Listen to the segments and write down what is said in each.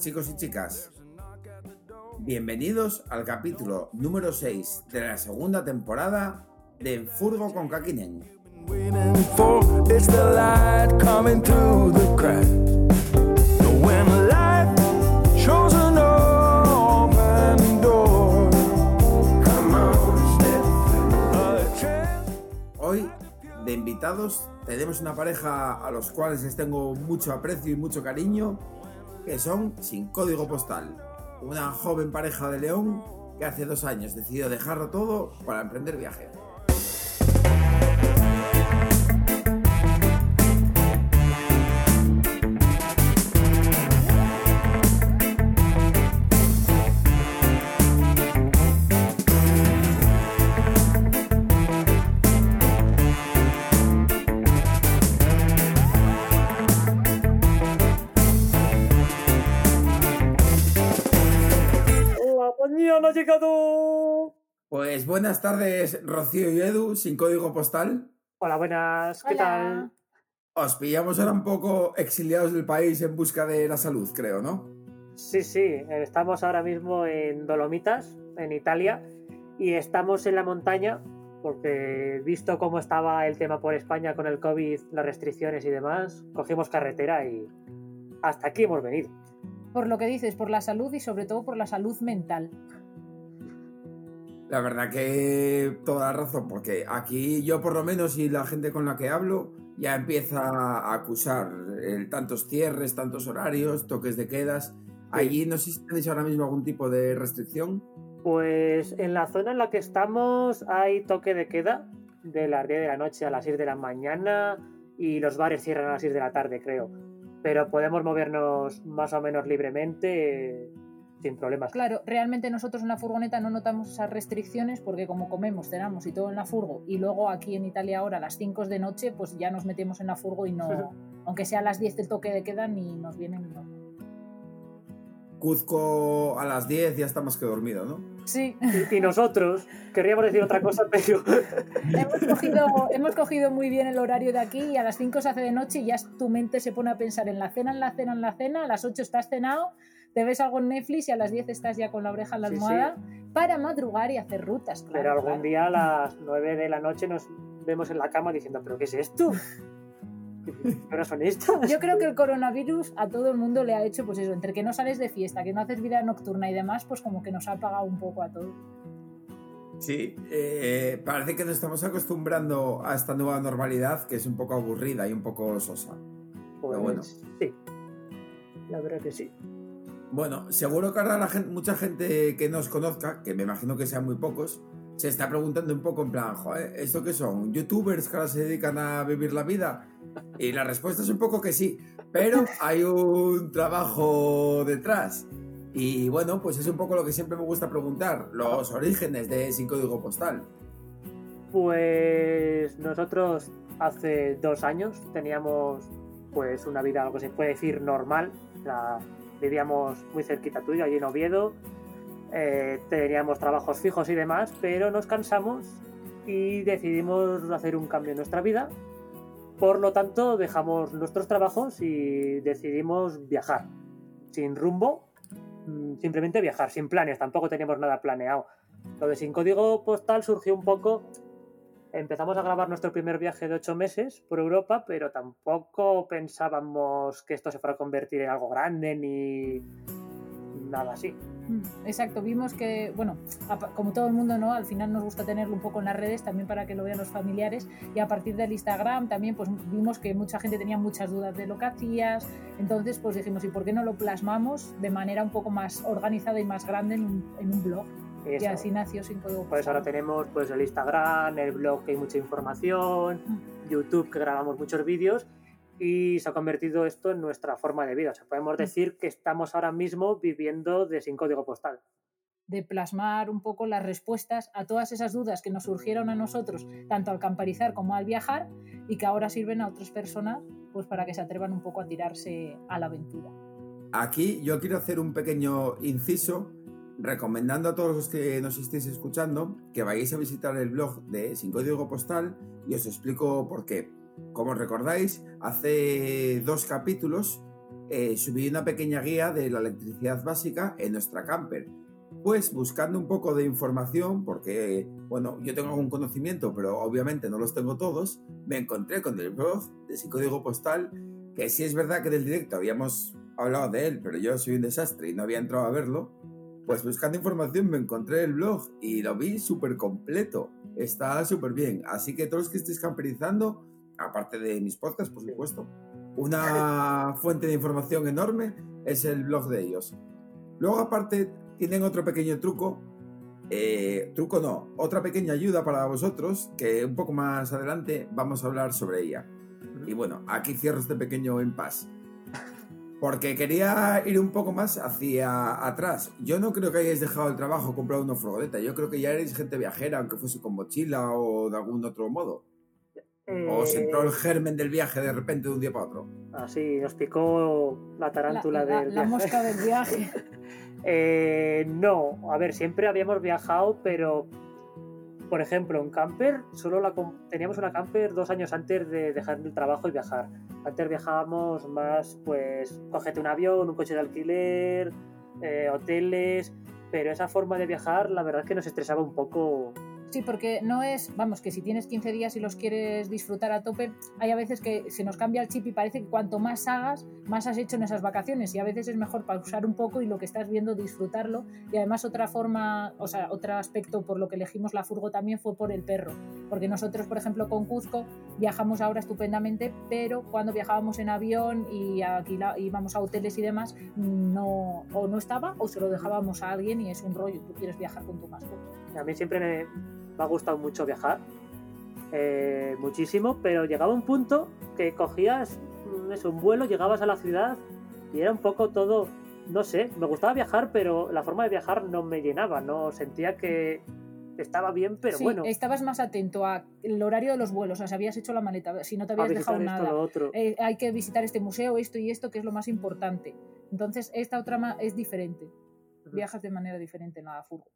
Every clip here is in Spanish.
Chicos y chicas. Bienvenidos al capítulo número 6 de la segunda temporada de En Furgo con Kakinen. Hoy de invitados tenemos una pareja a los cuales les tengo mucho aprecio y mucho cariño, que son Sin Código Postal, una joven pareja de León que hace dos años decidió dejarlo todo para emprender viaje. Mañana ha llegado. Pues buenas tardes, Rocío y Edu, Sin Código Postal. Hola, buenas. ¿Qué Hola. tal? Os pillamos ahora un poco exiliados del país en busca de la salud, creo, ¿no? Sí, sí. Estamos ahora mismo en Dolomitas, en Italia, y estamos en la montaña porque visto cómo estaba el tema por España con el COVID, las restricciones y demás, cogimos carretera y hasta aquí hemos venido. Por lo que dices, por la salud y sobre todo por la salud mental. La verdad que toda la razón, porque aquí yo por lo menos y la gente con la que hablo ya empieza a acusar el tantos cierres, tantos horarios, toques de quedas. Allí no sé si tenéis ahora mismo algún tipo de restricción. Pues en la zona en la que estamos hay toque de queda de las 10 de la noche a las 6 de la mañana y los bares cierran a las 6 de la tarde, creo. Pero podemos movernos más o menos libremente eh, sin problemas. Claro, realmente nosotros en la furgoneta no notamos esas restricciones porque como comemos, cenamos y todo en la furgo y luego aquí en Italia ahora a las 5 de noche pues ya nos metemos en la furgo y no, aunque sea a las 10 del toque de queda ni nos vienen no. Cuzco a las 10 ya está más que dormido, ¿no? Sí, Y, y nosotros querríamos decir otra cosa, pero hemos cogido, hemos cogido muy bien el horario de aquí y a las 5 se hace de noche y ya tu mente se pone a pensar en la cena, en la cena, en la cena, a las 8 estás cenado, te ves algo en Netflix y a las 10 estás ya con la oreja en la Sí, almohada para madrugar y hacer rutas. Claro, pero algún claro. día a las 9 de la noche nos vemos en la cama diciendo, ¿pero qué es esto? ¿Qué horas son estas? Yo creo que el coronavirus a todo el mundo le ha hecho, pues eso, entre que no sales de fiesta, que no haces vida nocturna y demás, pues como que nos ha apagado un poco a todo. Sí, eh, parece que nos estamos acostumbrando a esta nueva normalidad que es un poco aburrida y un poco sosa. Pues, bueno. Sí, la verdad que sí. Bueno, seguro que ahora la gente, mucha gente que nos conozca, que me imagino que sean muy pocos, se está preguntando un poco en plan, joder, ¿esto qué son? ¿Youtubers que ahora se dedican a vivir la vida? Y la respuesta es un poco que sí, pero hay un trabajo detrás. Y bueno, pues es un poco lo que siempre me gusta preguntar, los orígenes de Sin Código Postal. Pues nosotros hace dos años teníamos pues una vida, algo que se puede decir normal. Vivíamos muy cerquita tuyo, allí en Oviedo. Eh, teníamos trabajos fijos y demás, pero nos cansamos y decidimos hacer un cambio en nuestra vida. Por lo tanto, dejamos nuestros trabajos y decidimos viajar. Sin rumbo, mm, simplemente viajar, sin planes, tampoco teníamos nada planeado. Lo de sin código postal surgió un poco empezamos a grabar nuestro primer viaje de ocho meses por Europa, pero tampoco pensábamos que esto se fuera a convertir en algo grande ni nada así. Mm, Exacto, vimos que, bueno, como todo el mundo, ¿no? Al final nos gusta tenerlo un poco en las redes también para que lo vean los familiares y a partir del Instagram también pues vimos que mucha gente tenía muchas dudas de lo que hacías, entonces pues dijimos, ¿y por qué no lo plasmamos de manera un poco más organizada y más grande en en un blog? Y Y eso. así nació sin código Pues ahora tenemos pues el Instagram, el blog que hay mucha información, YouTube que grabamos muchos vídeos y se ha convertido esto en nuestra forma de vida. O sea, podemos decir que estamos ahora mismo viviendo de sin código postal. de plasmar un poco las respuestas a todas esas dudas que nos surgieron a nosotros, tanto al camperizar como al viajar, y que ahora sirven a otras personas pues para que se atrevan un poco a tirarse a la aventura. Aquí yo quiero hacer un pequeño inciso recomendando a todos los que nos estéis escuchando que vayáis a visitar el blog de Sin Código Postal y os explico por qué. Como recordáis, hace dos capítulos eh, subí una pequeña guía de la electricidad básica en nuestra camper. Pues buscando un poco de información, porque, bueno, yo tengo algún conocimiento, pero obviamente no los tengo todos, me encontré con el blog de Sin Código Postal, que sí es verdad que del directo habíamos hablado de él, pero yo soy un desastre y no había entrado a verlo. Pues buscando información me encontré el blog y lo vi súper completo. Está súper bien. Así que todos los que estéis camperizando, aparte de mis podcasts, por supuesto, una fuente de información enorme es el blog de ellos. Luego, aparte, tienen otro pequeño truco. eh, truco no, otra pequeña ayuda para vosotros que un poco más adelante vamos a hablar sobre ella. Y bueno, aquí cierro este pequeño impasse. Porque quería ir un poco más hacia atrás. Yo no creo que hayáis dejado el trabajo comprado una furgoneta. Yo creo que ya erais gente viajera, aunque fuese con mochila o de algún otro modo. O os entró el germen del viaje de repente de un día para otro. Así, nos picó la tarántula la, la- del la viaje. mosca del viaje. Eh, no, a ver, siempre habíamos viajado, pero por ejemplo, en camper, solo la teníamos una camper dos años antes de dejar el trabajo y viajar. Antes viajábamos más, pues, cógete un avión, un coche de alquiler, eh, hoteles, pero esa forma de viajar, la verdad es que nos estresaba un poco. Sí, porque no es, vamos, que si tienes 15 días y los quieres disfrutar a tope, hay a veces que se nos cambia el chip y parece que cuanto más hagas, más has hecho en esas vacaciones y a veces es mejor pausar un poco y lo que estás viendo disfrutarlo. Y además otra forma, o sea, otro aspecto por lo que elegimos la furgo también fue por el perro, porque nosotros, por ejemplo, con Cuzco viajamos ahora estupendamente, pero cuando viajábamos en avión y alquila- íbamos a hoteles y demás, no, o no estaba o se lo dejábamos a alguien y es un rollo, tú quieres viajar con tu mascota. A siempre me ha gustado mucho viajar, eh, muchísimo, pero llegaba un punto que cogías mm, eso, un vuelo, llegabas a la ciudad y era un poco todo, no sé, me gustaba viajar, pero la forma de viajar no me llenaba, no sentía que estaba bien, pero sí, bueno, estabas más atento al horario de los vuelos, o sea, si habías hecho la maleta, si no te habías dejado esto, nada. lo otro. Eh, hay que visitar este museo, esto y esto, que es lo más importante. Entonces, esta otra es diferente. Viajas de manera diferente en la furgo.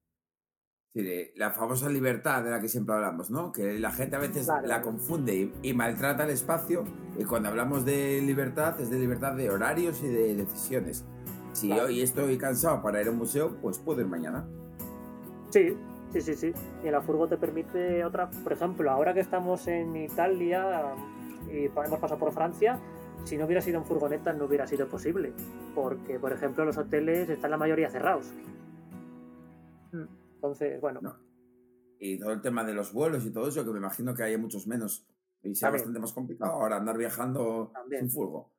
Sí, de la famosa libertad de la que siempre hablamos, ¿no? Que la gente a veces Claro. la confunde y, y maltrata el espacio. Y cuando hablamos de libertad, es de libertad de horarios y de decisiones. Si Claro. hoy estoy cansado para ir a un museo, pues puedo ir mañana. Sí, sí, sí, sí. Y la furgo te permite otra, por ejemplo, ahora que estamos en Italia y hemos pasado por Francia, si no hubiera sido en furgoneta no hubiera sido posible, porque por ejemplo los hoteles están la mayoría cerrados. Entonces, bueno, No. Y todo el tema de los vuelos y todo eso, que me imagino que haya muchos menos. Y sea También. bastante más complicado ahora andar viajando También. sin furgo.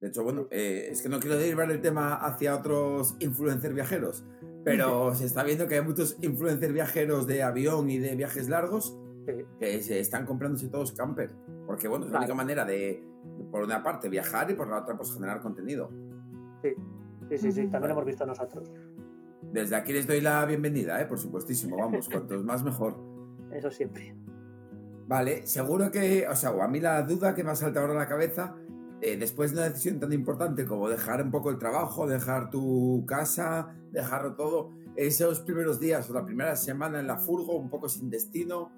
De hecho, bueno, eh, es que no quiero derivar el tema hacia otros influencers viajeros, pero se está viendo que hay muchos influencers viajeros de avión y de viajes largos sí, que se están comprándose todos camper. Porque, bueno, es la única manera de, por una parte, viajar y por la otra, pues generar contenido. sí, sí, sí, sí, también lo hemos visto nosotros. Desde aquí les doy la bienvenida, ¿eh? por supuestísimo, vamos, cuantos más mejor. Eso siempre. Vale, seguro que, o sea, a mí la duda que me ha saltado ahora a la cabeza, eh, después de una decisión tan importante como dejar un poco el trabajo, dejar tu casa, dejarlo todo, esos primeros días o la primera semana en la furgo, un poco sin destino,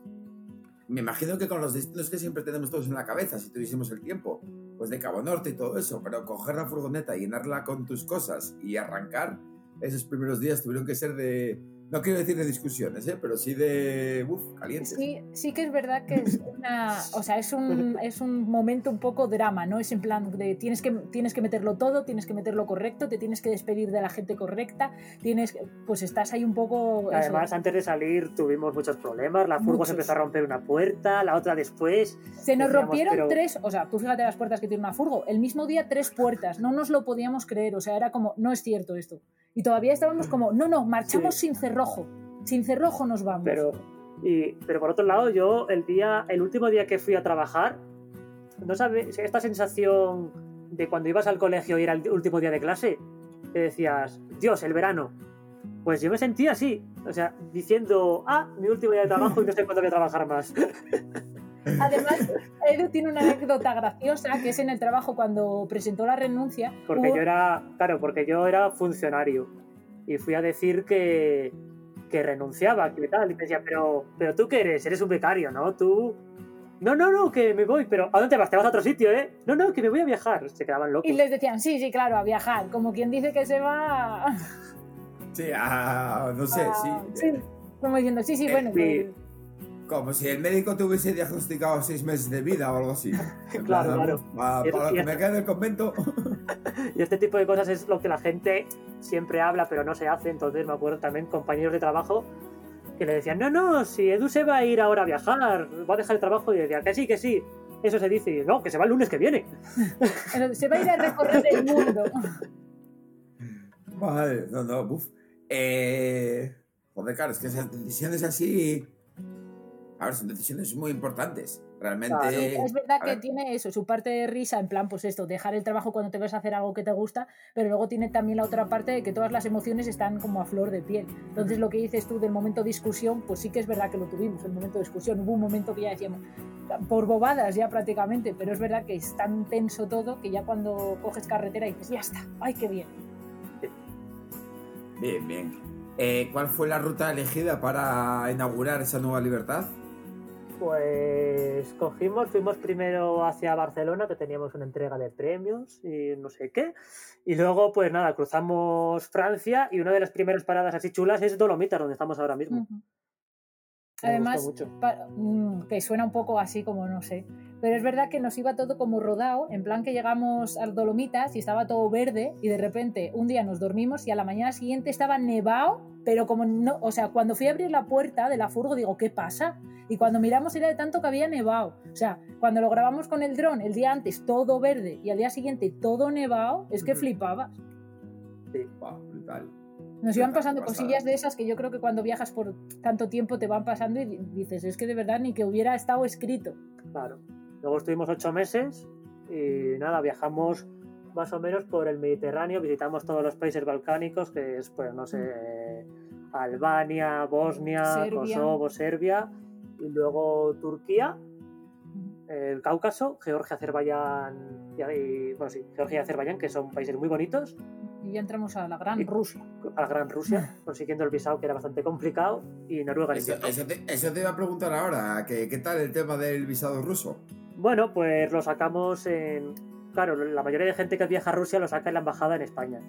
me imagino que con los destinos que siempre tenemos todos en la cabeza, si tuviésemos el tiempo, pues de Cabo Norte y todo eso, pero coger la furgoneta, llenarla con tus cosas y arrancar, esos primeros días tuvieron que ser de, no quiero decir de discusiones, ¿eh? pero sí de, uff, calientes. Sí, sí que es verdad que es una, o sea, es un, es un momento un poco drama, ¿no? Es en plan de tienes que, tienes que meterlo todo, tienes que meterlo correcto, te tienes que despedir de la gente correcta, tienes, pues estás ahí un poco... eso. Además, antes de salir tuvimos muchos problemas. La furgo se empezó a romper una puerta, la otra después. Se nos rompieron pero- tres, o sea, tú fíjate las puertas que tiene una furgo, el mismo día tres puertas, no nos lo podíamos creer, o sea, era como, no es cierto esto. Y todavía estábamos como, no, no, marchamos sin cerrojo, sin cerrojo nos vamos. Pero, y, pero por otro lado, yo el día, el último día que fui a trabajar, no sabes, esta sensación de cuando ibas al colegio y era el último día de clase, que decías, Dios, el verano. Pues yo me sentía así, o sea, diciendo, ah, mi último día de trabajo y no sé cuándo voy a trabajar más. Además, Edu tiene una anécdota graciosa que es en el trabajo cuando presentó la renuncia. Porque hubo- yo era, claro, porque yo era funcionario y fui a decir que, que renunciaba, que tal, y me decía, pero, pero tú qué eres, eres un becario, ¿no? Tú... no, no, no, que me voy, pero ¿a dónde vas? Te vas a otro sitio, ¿eh? No, no, que me voy a viajar. Se quedaban locos. Y les decían, sí, sí, claro, a viajar. Como quien dice que se va. a- Sí, ah, no sé, sí. sí. Como diciendo, sí, sí, Eh, bueno. sí. pues, Como si el médico te hubiese diagnosticado seis meses de vida o algo así. Claro, plan, claro. Para, para y- que me quede en el convento. Y este tipo de cosas es lo que la gente siempre habla, pero no se hace. Entonces me acuerdo también compañeros de trabajo que le decían, no, no, si Edu se va a ir ahora a viajar, va a dejar el trabajo y decía, que sí, que sí. Eso se dice, y no, que se va el lunes que viene. se va a ir a recorrer el mundo. Vale, no, no, buf. Eh, joder, claro, es que esas decisiones así. A ver, son decisiones muy importantes. Realmente. Claro. Es verdad que ver, tiene eso, su parte de risa, en plan, pues esto, dejar el trabajo cuando te ves a hacer algo que te gusta, pero luego tiene también la otra parte de que todas las emociones están como a flor de piel. Entonces, lo que dices tú del momento discusión, pues sí que es verdad que lo tuvimos, el momento de discusión. Hubo un momento que ya decíamos, por bobadas ya prácticamente, pero es verdad que es tan tenso todo que ya cuando coges carretera dices, ya está, ay, qué bien. Bien, bien. Eh, ¿Cuál fue la ruta elegida para inaugurar esa nueva libertad? Pues cogimos, fuimos primero hacia Barcelona, que teníamos una entrega de premios y no sé qué. Y luego, pues nada, cruzamos Francia y una de las primeras paradas así chulas es Dolomitas, donde estamos ahora mismo. Me Además, pa- mm, que suena un poco así como no sé. Pero es verdad que nos iba todo como rodado, en plan que llegamos a Dolomitas y estaba todo verde y de repente un día nos dormimos y a la mañana siguiente estaba nevado, pero como no, o sea, cuando fui a abrir la puerta de la furgo digo, ¿qué pasa? Y cuando miramos era de tanto que había nevado. O sea, cuando lo grabamos con el dron el día antes todo verde y al día siguiente todo nevado, es que flipabas. Wow, brutal. Nos iban pasando cosillas de esas que yo creo que cuando viajas por tanto tiempo te van pasando y dices, es que de verdad ni que hubiera estado escrito. Claro. Luego estuvimos ocho meses y nada, viajamos más o menos por el Mediterráneo, visitamos todos los países balcánicos, que es, pues, no sé, Albania, Bosnia, Serbia. Kosovo, Serbia, y luego Turquía, el Cáucaso, Georgia, Azerbaiyán, y- bueno, sí, Georgia y Azerbaiyán, que son países muy bonitos, Y ya entramos a la gran Y- Rusia. a la Gran Rusia, consiguiendo el visado que era bastante complicado, y Noruega Eso, eso te, eso te iba a preguntar ahora. que- ¿Qué tal el tema del visado ruso? Bueno, pues lo sacamos en... Claro, la mayoría de gente que viaja a Rusia lo saca en la embajada en España.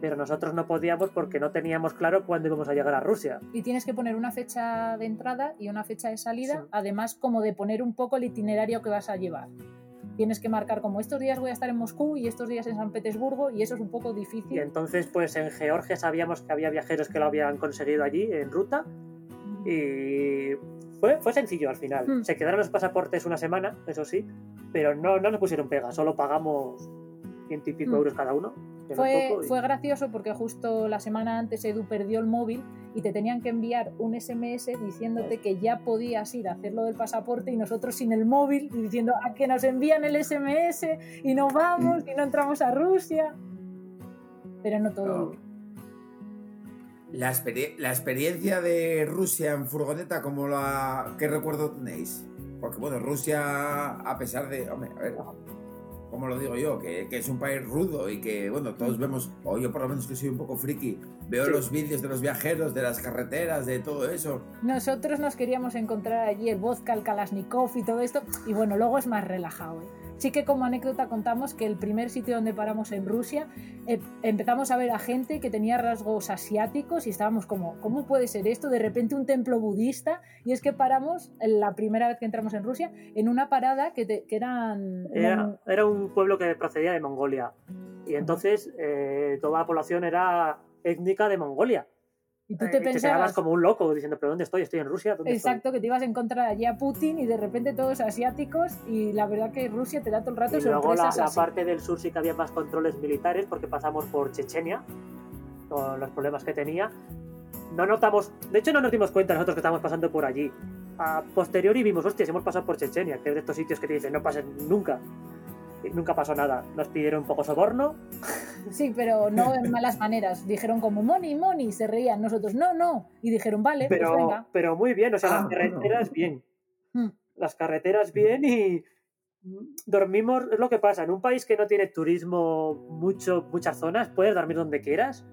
Pero nosotros no podíamos porque no teníamos claro cuándo íbamos a llegar a Rusia. Y tienes que poner una fecha de entrada y una fecha de salida, Sí. además como de poner un poco el itinerario que vas a llevar. Tienes que marcar como estos días voy a estar en Moscú y estos días en San Petersburgo y eso es un poco Y difícil. entonces, pues en Georgia sabíamos que había viajeros que lo habían conseguido allí en ruta. Y fue, fue sencillo al final. Hmm. Se quedaron los pasaportes una semana, eso sí, pero no, no nos pusieron pega, solo pagamos ciento y pico Hmm. euros cada uno. Fue, y- fue gracioso porque justo la semana antes Edu perdió el móvil y te tenían que enviar un SMS diciéndote que ya podías ir a hacer lo del pasaporte y nosotros sin el móvil y diciendo a que nos envían el SMS y no vamos y no entramos a Rusia. Pero no todo. No. La, la experiencia de Rusia en furgoneta, ¿cómo la, ¿qué recuerdo tenéis? Porque bueno, Rusia, a pesar de, hombre, a ver, como lo digo yo, que, que es un país rudo y que, bueno, todos vemos, o yo por lo menos que soy un poco friki, veo Sí. los vídeos de los viajeros, de las carreteras, de todo eso. Nosotros nos queríamos encontrar allí el vodka, el Kalashnikov y todo esto, y bueno, luego es más relajado. ¿eh? Sí que como anécdota contamos que el primer sitio donde paramos en Rusia, eh, empezamos a ver a gente que tenía rasgos asiáticos y estábamos como, ¿cómo puede ser esto? De repente un templo budista, y es que paramos, en la primera vez que entramos en Rusia, en una parada que, te- que eran... Era, era un pueblo que procedía de Mongolia. Y entonces eh, toda la población era étnica de Mongolia. y tú Eh, te y te quedabas pensabas... como un loco diciendo, ¿pero dónde estoy? ¿Estoy en Rusia? ¿Dónde estoy?". Exacto, que te ibas a encontrar allí a Putin y de repente todos asiáticos y la verdad que Rusia te da todo el rato Y luego la, sorpresas la así. parte del sur sí que había más controles militares porque pasamos por Chechenia, con los problemas que tenía. No notamos, de hecho no nos dimos cuenta nosotros que estábamos pasando por allí. A posteriori vimos, hostias, hemos pasado por Chechenia, que es de estos sitios que te dicen no pasen nunca. Nunca pasó nada. Nos pidieron un poco soborno. Sí, pero no en malas maneras. Dijeron como money, money, se reían. Nosotros, no, no. Y dijeron, vale, pues Pero, venga. pero muy bien, o sea, Ah, las carreteras bueno. bien. Mm. Las carreteras bien y dormimos, es lo que pasa, en un país que no tiene turismo mucho, muchas zonas, puedes dormir donde quieras.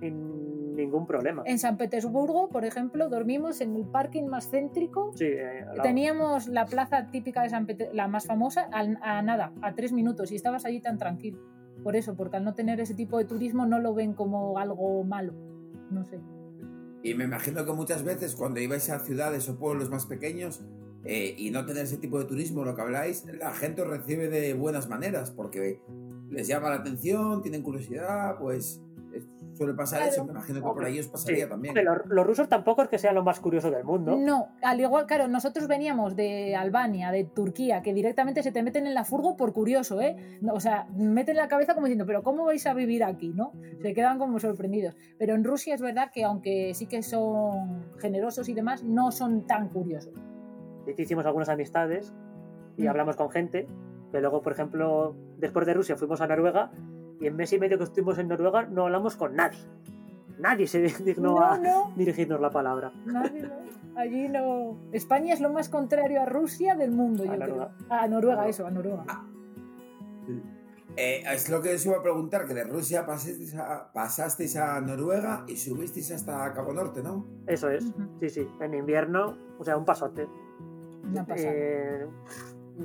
En ningún problema. En San Petersburgo, por ejemplo, dormimos en el parking más céntrico. Sí, eh, lado. Teníamos la plaza típica de San Petersburgo, la más famosa, al- a, nada, a tres minutos, y estabas allí tan tranquilo. Por eso, porque al no tener ese tipo de turismo no lo ven como algo malo. No sé. Y me imagino que muchas veces cuando ibais a ciudades o pueblos más pequeños eh, y no tener ese tipo de turismo, lo que habláis, la gente os recibe de buenas maneras porque les llama la atención, tienen curiosidad, pues suele pasar Claro. eso. Me imagino que por ahí os pasaría Sí. también. Hombre, Los, los rusos tampoco es que sean lo más curioso del mundo. No, al igual, claro, nosotros veníamos de Albania, de Turquía, que directamente se te meten en la furgo por curioso, ¿eh? No, O sea, meten la cabeza como diciendo, pero ¿cómo vais a vivir aquí, no? Se quedan como sorprendidos. Pero en Rusia es verdad que aunque sí que son generosos y demás, no son tan curiosos. Sí que hicimos algunas amistades y Mm. hablamos con gente que luego, por ejemplo, después de Rusia fuimos a Noruega y en mes y medio que estuvimos en Noruega no hablamos con nadie. Nadie se dignó No, a no, dirigirnos la palabra. nadie, no. Allí no. España es lo más contrario a Rusia del mundo, A yo Noruega. creo. A Noruega, eso, a Noruega. Eh, es lo que os iba a preguntar, que de Rusia pasasteis a, pasasteis a Noruega y subisteis hasta Cabo Norte, ¿no? Eso es. Sí, sí. En invierno, o sea, un pasote. Una pasada. Eh,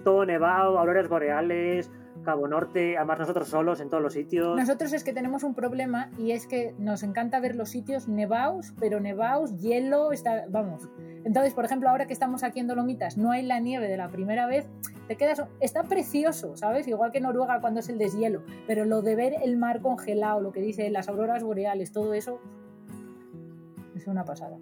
todo nevado, auroras boreales, Cabo Norte, además nosotros solos en todos los sitios. Nosotros es que tenemos un problema y es que nos encanta ver los sitios nevados, pero nevados, hielo, está, vamos. Entonces, por ejemplo, ahora que estamos aquí en Dolomitas, no hay la nieve de la primera vez, te quedas, está precioso, ¿sabes? Igual que Noruega cuando es el deshielo, pero lo de ver el mar congelado, lo que dice las auroras boreales, todo eso es una pasada.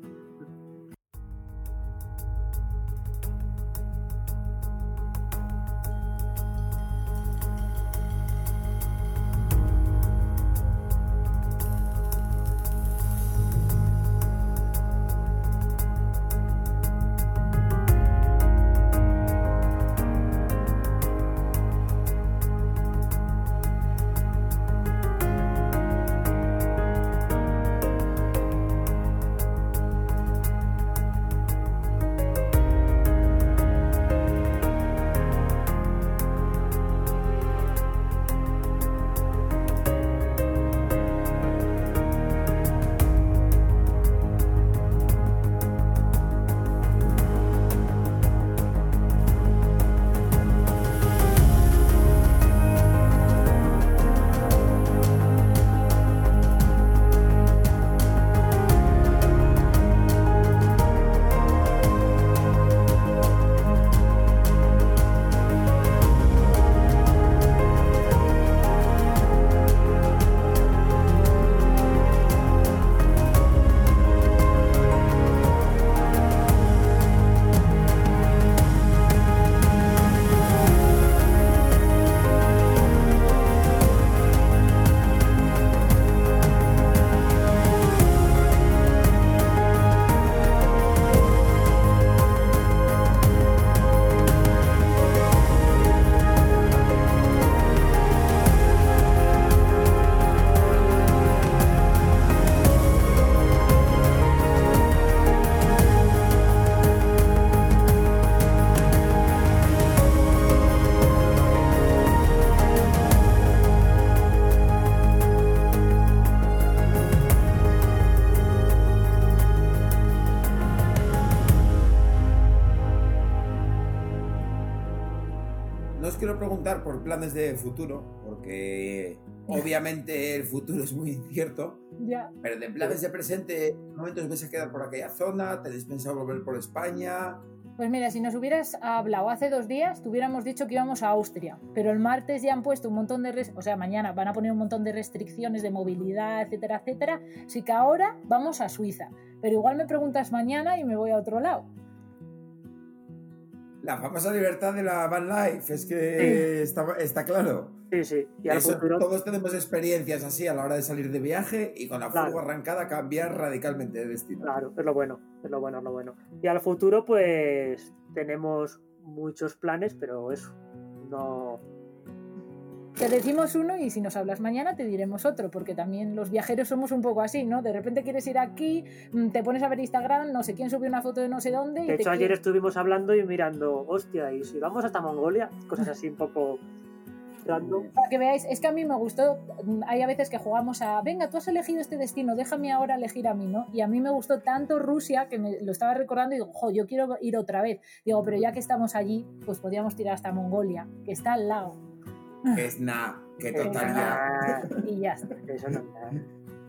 Preguntar por planes de futuro, porque obviamente el futuro es muy incierto, Ya. pero de planes de presente, ¿en momentos vais a quedar por aquella zona? ¿Tenéis pensado volver por España? Pues mira, si nos hubieras hablado hace dos días, te hubiéramos dicho que íbamos a Austria, pero el martes ya han puesto un montón de, o sea, mañana van a poner un montón de restricciones de movilidad, etcétera, etcétera. Así que ahora vamos a Suiza, pero igual me preguntas mañana y me voy a otro lado. La famosa libertad de la van life, es que está, está claro. Sí, sí. Y al Eso, futuro, Todos tenemos experiencias así a la hora de salir de viaje y con la Claro. furgo arrancada cambiar radicalmente de destino. claro, es lo bueno, es lo bueno, es lo bueno. Y al futuro, pues tenemos muchos planes, pero eso, no. Te decimos uno y si nos hablas mañana te diremos otro, porque también los viajeros somos un poco así, ¿no? De repente quieres ir aquí, mm, te pones a ver Instagram, no sé quién subió una foto de no sé dónde y De te hecho, ayer estuvimos hablando y mirando, hostia, y si vamos hasta Mongolia, cosas así un poco. Random. Para que veáis, es que a mí me gustó, hay a veces que jugamos a, venga, tú has elegido este destino, déjame ahora elegir a mí, ¿no? Y a mí me gustó tanto Rusia que me lo estaba recordando y digo, jo, yo quiero ir otra vez. Digo, pero ya que estamos allí, pues podríamos tirar hasta Mongolia, que está al lado. Que es nada, que Venga, total ya. Y ya está. Eso no.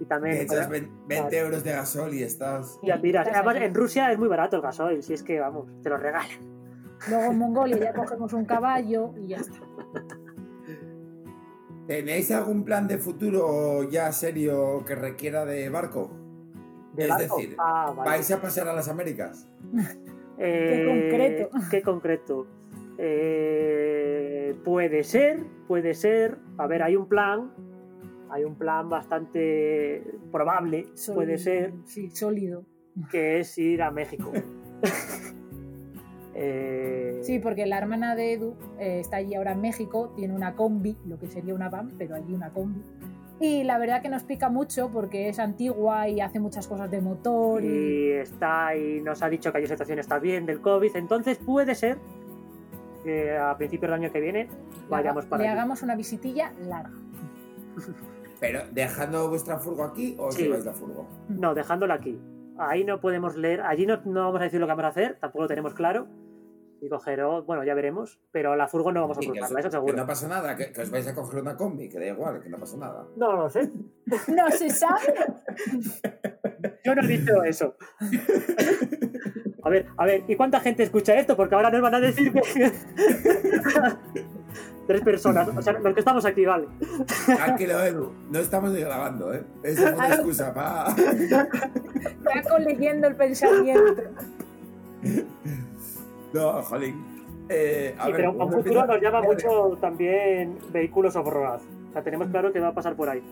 Y también. echas 20 euros de gasol y estás. Tiras. Estás Además, en Rusia es muy barato el gasoil, si es que, vamos, te lo regalan. Luego en Mongolia ya cogemos un caballo y ya está. ¿Tenéis algún plan de futuro ya serio que requiera de barco? ¿De es barco? decir, Ah, vale. ¿vais a pasar a las Américas? Eh, concreto. Qué concreto. Eh, puede ser, puede ser. A ver, hay un plan. Hay un plan bastante probable, puede ser, Sí, sólido. que es ir a México. Eh, Sí, porque la hermana de Edu eh, está allí ahora en México, tiene una combi, lo que sería una van, pero allí una combi. Y la verdad que nos pica mucho porque es antigua y hace muchas cosas de motor y... y está y nos ha dicho que la situación está bien del COVID, entonces puede ser que a principios del año que viene vayamos para le allí. hagamos una visitilla larga. ¿Pero dejando vuestra furgo aquí o Sí. lleváis la furgo? No, dejándola aquí. Ahí no podemos leer, allí no, no vamos a decir lo que vamos a hacer, tampoco lo tenemos claro. Y coger, oh, bueno, ya veremos, pero la furgo no vamos a Sí, que, cruzarla, eso que seguro. no pasa nada, que, que os vais a coger una combi, que da igual, que no pasa nada. No lo sé. No se sabe. Yo no he dicho eso. A ver, a ver, ¿y cuánta gente escucha esto? Porque ahora nos van a decir que. Tres personas, o sea, los que estamos aquí, vale. Tranquilo, Edu, no estamos ni grabando, ¿eh? Eso es una excusa para... Está leyendo el pensamiento. No, jolín. Eh, a Sí, ver, pero a un futuro nos llama mucho también vehículos off-road. O sea, tenemos claro que va a pasar por ahí.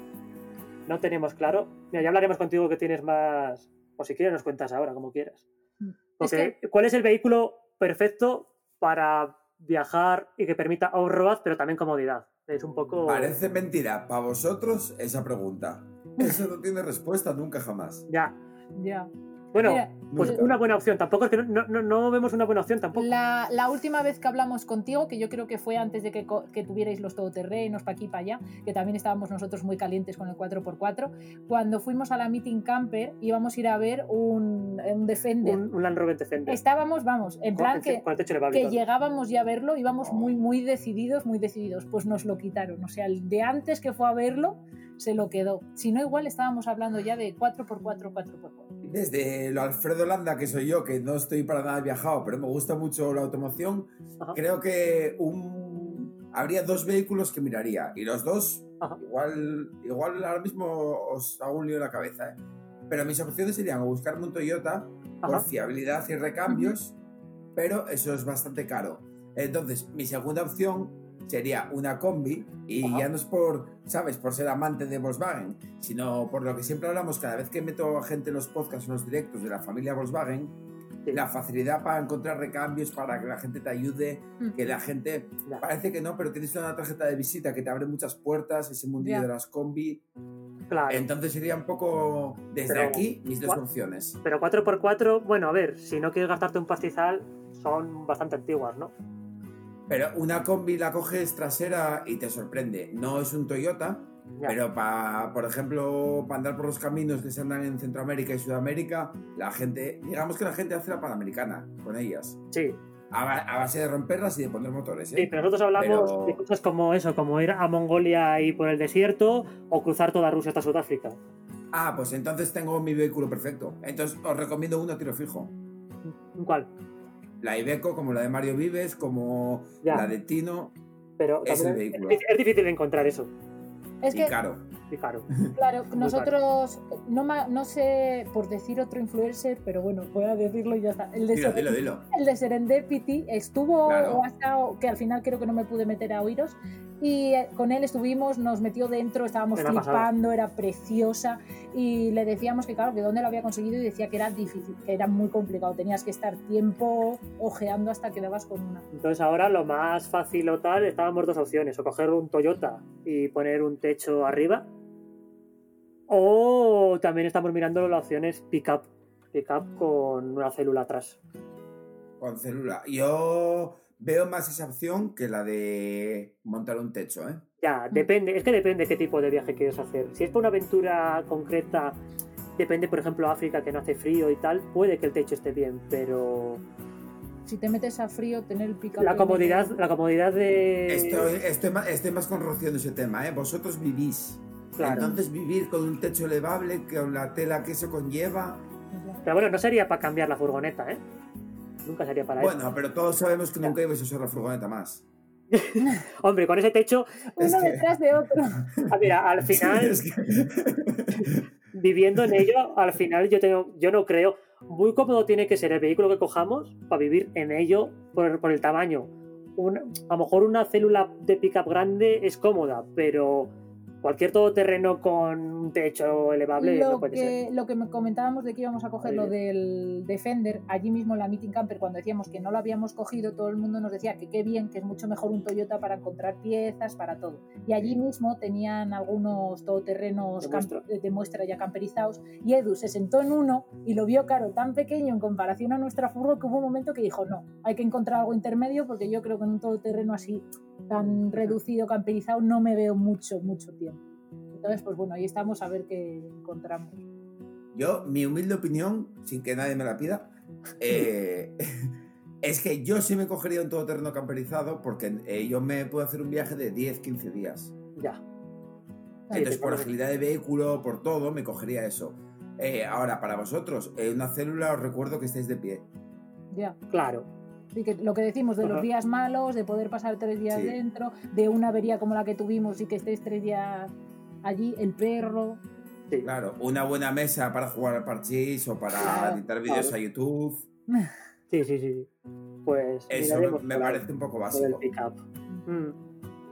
No tenemos claro. Mira, ya hablaremos contigo que tienes más. O si quieres, nos cuentas ahora, como quieras. Es ¿cuál es el vehículo perfecto para viajar y que permita off-road, pero también comodidad? Es un poco. Parece mentira para vosotros esa pregunta. Eso no tiene respuesta nunca jamás. Ya. Ya. Bueno, Mira, pues nunca. una buena opción. Tampoco es que no, no- no- vemos una buena opción tampoco. La, la última vez que hablamos contigo, que yo creo que fue antes de que, que tuvierais los todoterrenos para aquí para allá, que también estábamos nosotros muy calientes con el 4x4, cuando fuimos a la Meeting Camper íbamos a ir a ver un, un Defender. Un, un Land Rover Defender. Estábamos, vamos, en Con- plan que, con que llegábamos ya a verlo, íbamos muy, muy decididos, muy decididos. Pues nos lo quitaron. O sea, el de antes que fue a verlo, se lo quedó. Si no, igual estábamos hablando ya de 4x4, 4x4. Desde lo Alfredo Landa, que soy yo, que no estoy para nada viajado, pero me gusta mucho la automoción, Ajá. creo que un... habría dos vehículos que miraría. Y los dos, Ajá. igual, igual ahora mismo os hago un lío en la cabeza. ¿eh? Pero mis opciones serían buscarme un Toyota por Ajá. fiabilidad y recambios, pero eso es bastante caro. Entonces, mi segunda opción sería una combi y Ajá. ya no es por, ¿sabes? Por ser amante de Volkswagen, sino por lo que siempre hablamos cada vez que meto a gente en los podcasts, en los directos de la familia Volkswagen, Sí. la facilidad para encontrar recambios, para que la gente te ayude, Mm. que la gente, parece que no, pero tienes una tarjeta de visita que te abre muchas puertas, ese mundillo de las combi. Claro. Entonces sería un poco, desde Pero, aquí, mis dos ¿cuál- opciones. Pero 4x4, bueno, a ver, si no quieres gastarte un pastizal, son bastante antiguas, ¿no? Pero una combi la coges trasera y te sorprende. No es un Toyota, Ya. pero para, por ejemplo, para andar por los caminos que se andan en Centroamérica y Sudamérica, la gente, digamos que la gente hace la panamericana con ellas. Sí, A, ba- a base de romperlas y de poner motores. ¿eh? sí, pero nosotros hablamos Pero- de cosas como eso, como ir a Mongolia y por el desierto, o cruzar toda Rusia hasta Sudáfrica. Ah, pues entonces tengo mi vehículo perfecto. Entonces os recomiendo uno a tiro fijo. ¿Cuál? La Ibeco, como la de Mario Vives, como Ya. la de Tino Pero Es el vehículo. es, es difícil encontrar eso. Es y que, caro. Y claro. nosotros, no, ma- no sé por decir otro influencer, pero bueno, voy a decirlo y ya está. El de, Dilo, Seren- dilo, dilo. el de Serendipity estuvo, Claro. o ha estado, que al final creo que no me pude meter a oíros, y eh, con él estuvimos, nos metió dentro, estábamos Era pasada. flipando, era preciosa, y le decíamos que claro, que dónde lo había conseguido, y decía que era difícil, que era muy complicado, tenías que estar tiempo ojeando hasta que dabas con una. Entonces ahora lo más fácil o tal, estábamos dos opciones, o coger un Toyota y poner un techo arriba, o también estamos mirando la opción es pickup, pickup con una célula atrás. Con célula. Yo veo más esa opción que la de montar un techo, ¿eh? Ya, depende, es que depende qué tipo de viaje quieres hacer. Si es por una aventura concreta, depende, por ejemplo, África, que no hace frío y tal, puede que el techo esté bien, pero Si te metes a frío, tener el pica la comodidad, la comodidad de... Estoy, estoy, más, estoy más con Rocío en ese tema, ¿eh? Vosotros vivís. Claro. Entonces vivir con un techo elevable, con la tela que eso conlleva... Pero bueno, no sería para cambiar la furgoneta, ¿eh? Nunca sería para eso. Bueno, pero todos sabemos que nunca ibas a usar la furgoneta más. Hombre, con ese techo, Es Uno que- detrás de otro. ah, mira, al final, Es que- viviendo en ello, al final yo, tengo, yo no creo. Muy cómodo tiene que ser el vehículo que cojamos para vivir en ello por, por el tamaño. Un- a lo mejor una célula de pickup grande es cómoda, pero cualquier todoterreno con un techo elevable no Lo puede que, ser. lo que me comentábamos de que íbamos a coger lo del Defender, allí mismo en la Meeting Camper, cuando decíamos que no lo habíamos cogido, todo el mundo nos decía que qué bien, que es mucho mejor un Toyota para encontrar piezas, para todo. Y allí mismo tenían algunos todoterrenos De de muestra ya camperizados, y Edu se sentó en uno y lo vio caro, tan pequeño en comparación a nuestra furgo, que hubo un momento que dijo, no, hay que encontrar algo intermedio, porque yo creo que en un todoterreno así, tan reducido, camperizado, no me veo mucho, mucho tiempo. Entonces, pues bueno, ahí estamos a ver qué encontramos. Yo, mi humilde opinión, sin que nadie me la pida, eh, es que yo sí me cogería un todoterreno camperizado porque eh, yo me puedo hacer un viaje de 10-15 días. Ya. Entonces, por agilidad de vehículo, por todo, me cogería eso. Eh, ahora, para vosotros, eh, una célula os recuerdo que estéis de pie. Ya. Claro. Que lo que decimos de Ajá. los días malos, de poder pasar tres días Sí. dentro, de una avería como la que tuvimos y que estés tres días allí, el perro. Sí. Claro, una buena mesa para jugar al parchís o para Claro, editar vídeos claro. a YouTube. Sí, sí, sí. Pues Eso me, parece un poco básico. pickup. Mm.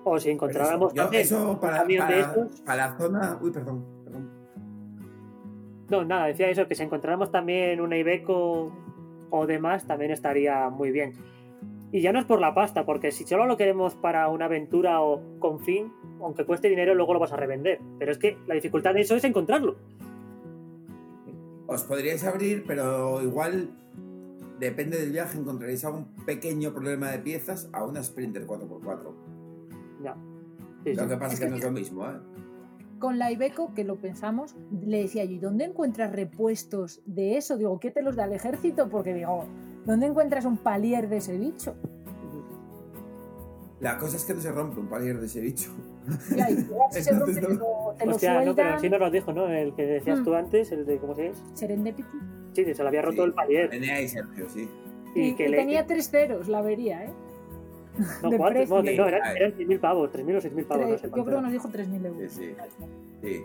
O si encontráramos eso, yo- también eso un para, de estos- para la zona. Uy, perdón. perdón. No, nada, decía eso, que si encontráramos también una Ibeco o demás, también estaría muy bien. Y ya no es por la pasta, porque si solo lo queremos para una aventura o con fin, aunque cueste dinero, luego lo vas a revender. Pero es que la dificultad de eso es encontrarlo. Os podríais abrir, pero igual depende del viaje, encontraréis algún pequeño problema de piezas a una Sprinter 4x4. Ya. Sí, Lo sí. que pasa es que- no es lo mismo, ¿eh? Con la Ibeco, que lo pensamos, le decía yo, ¿y dónde encuentras repuestos de eso? Digo, ¿qué te los da el ejército? Porque digo, ¿dónde encuentras un palier de ese bicho? La cosa es que no se rompe un palier de ese bicho. Ya, y se rompe, Entonces, te lo, te lo Hostia, no, pero sí nos lo dijo, ¿no? El que decías Mm. tú antes, el de, ¿cómo se es? Serendipity. Sí, se le había roto Sí. el palier. Tenía ahí Sergio, sí. Y, Y, que y le... tenía tres ceros, la avería, ¿eh? No, precio. No, eran, eran 6.000 pavos, 3.000 o 6.000 pavos, no Tre- sé yo cuánto creo que nos dijo 3.000 euros. Sí, Sí.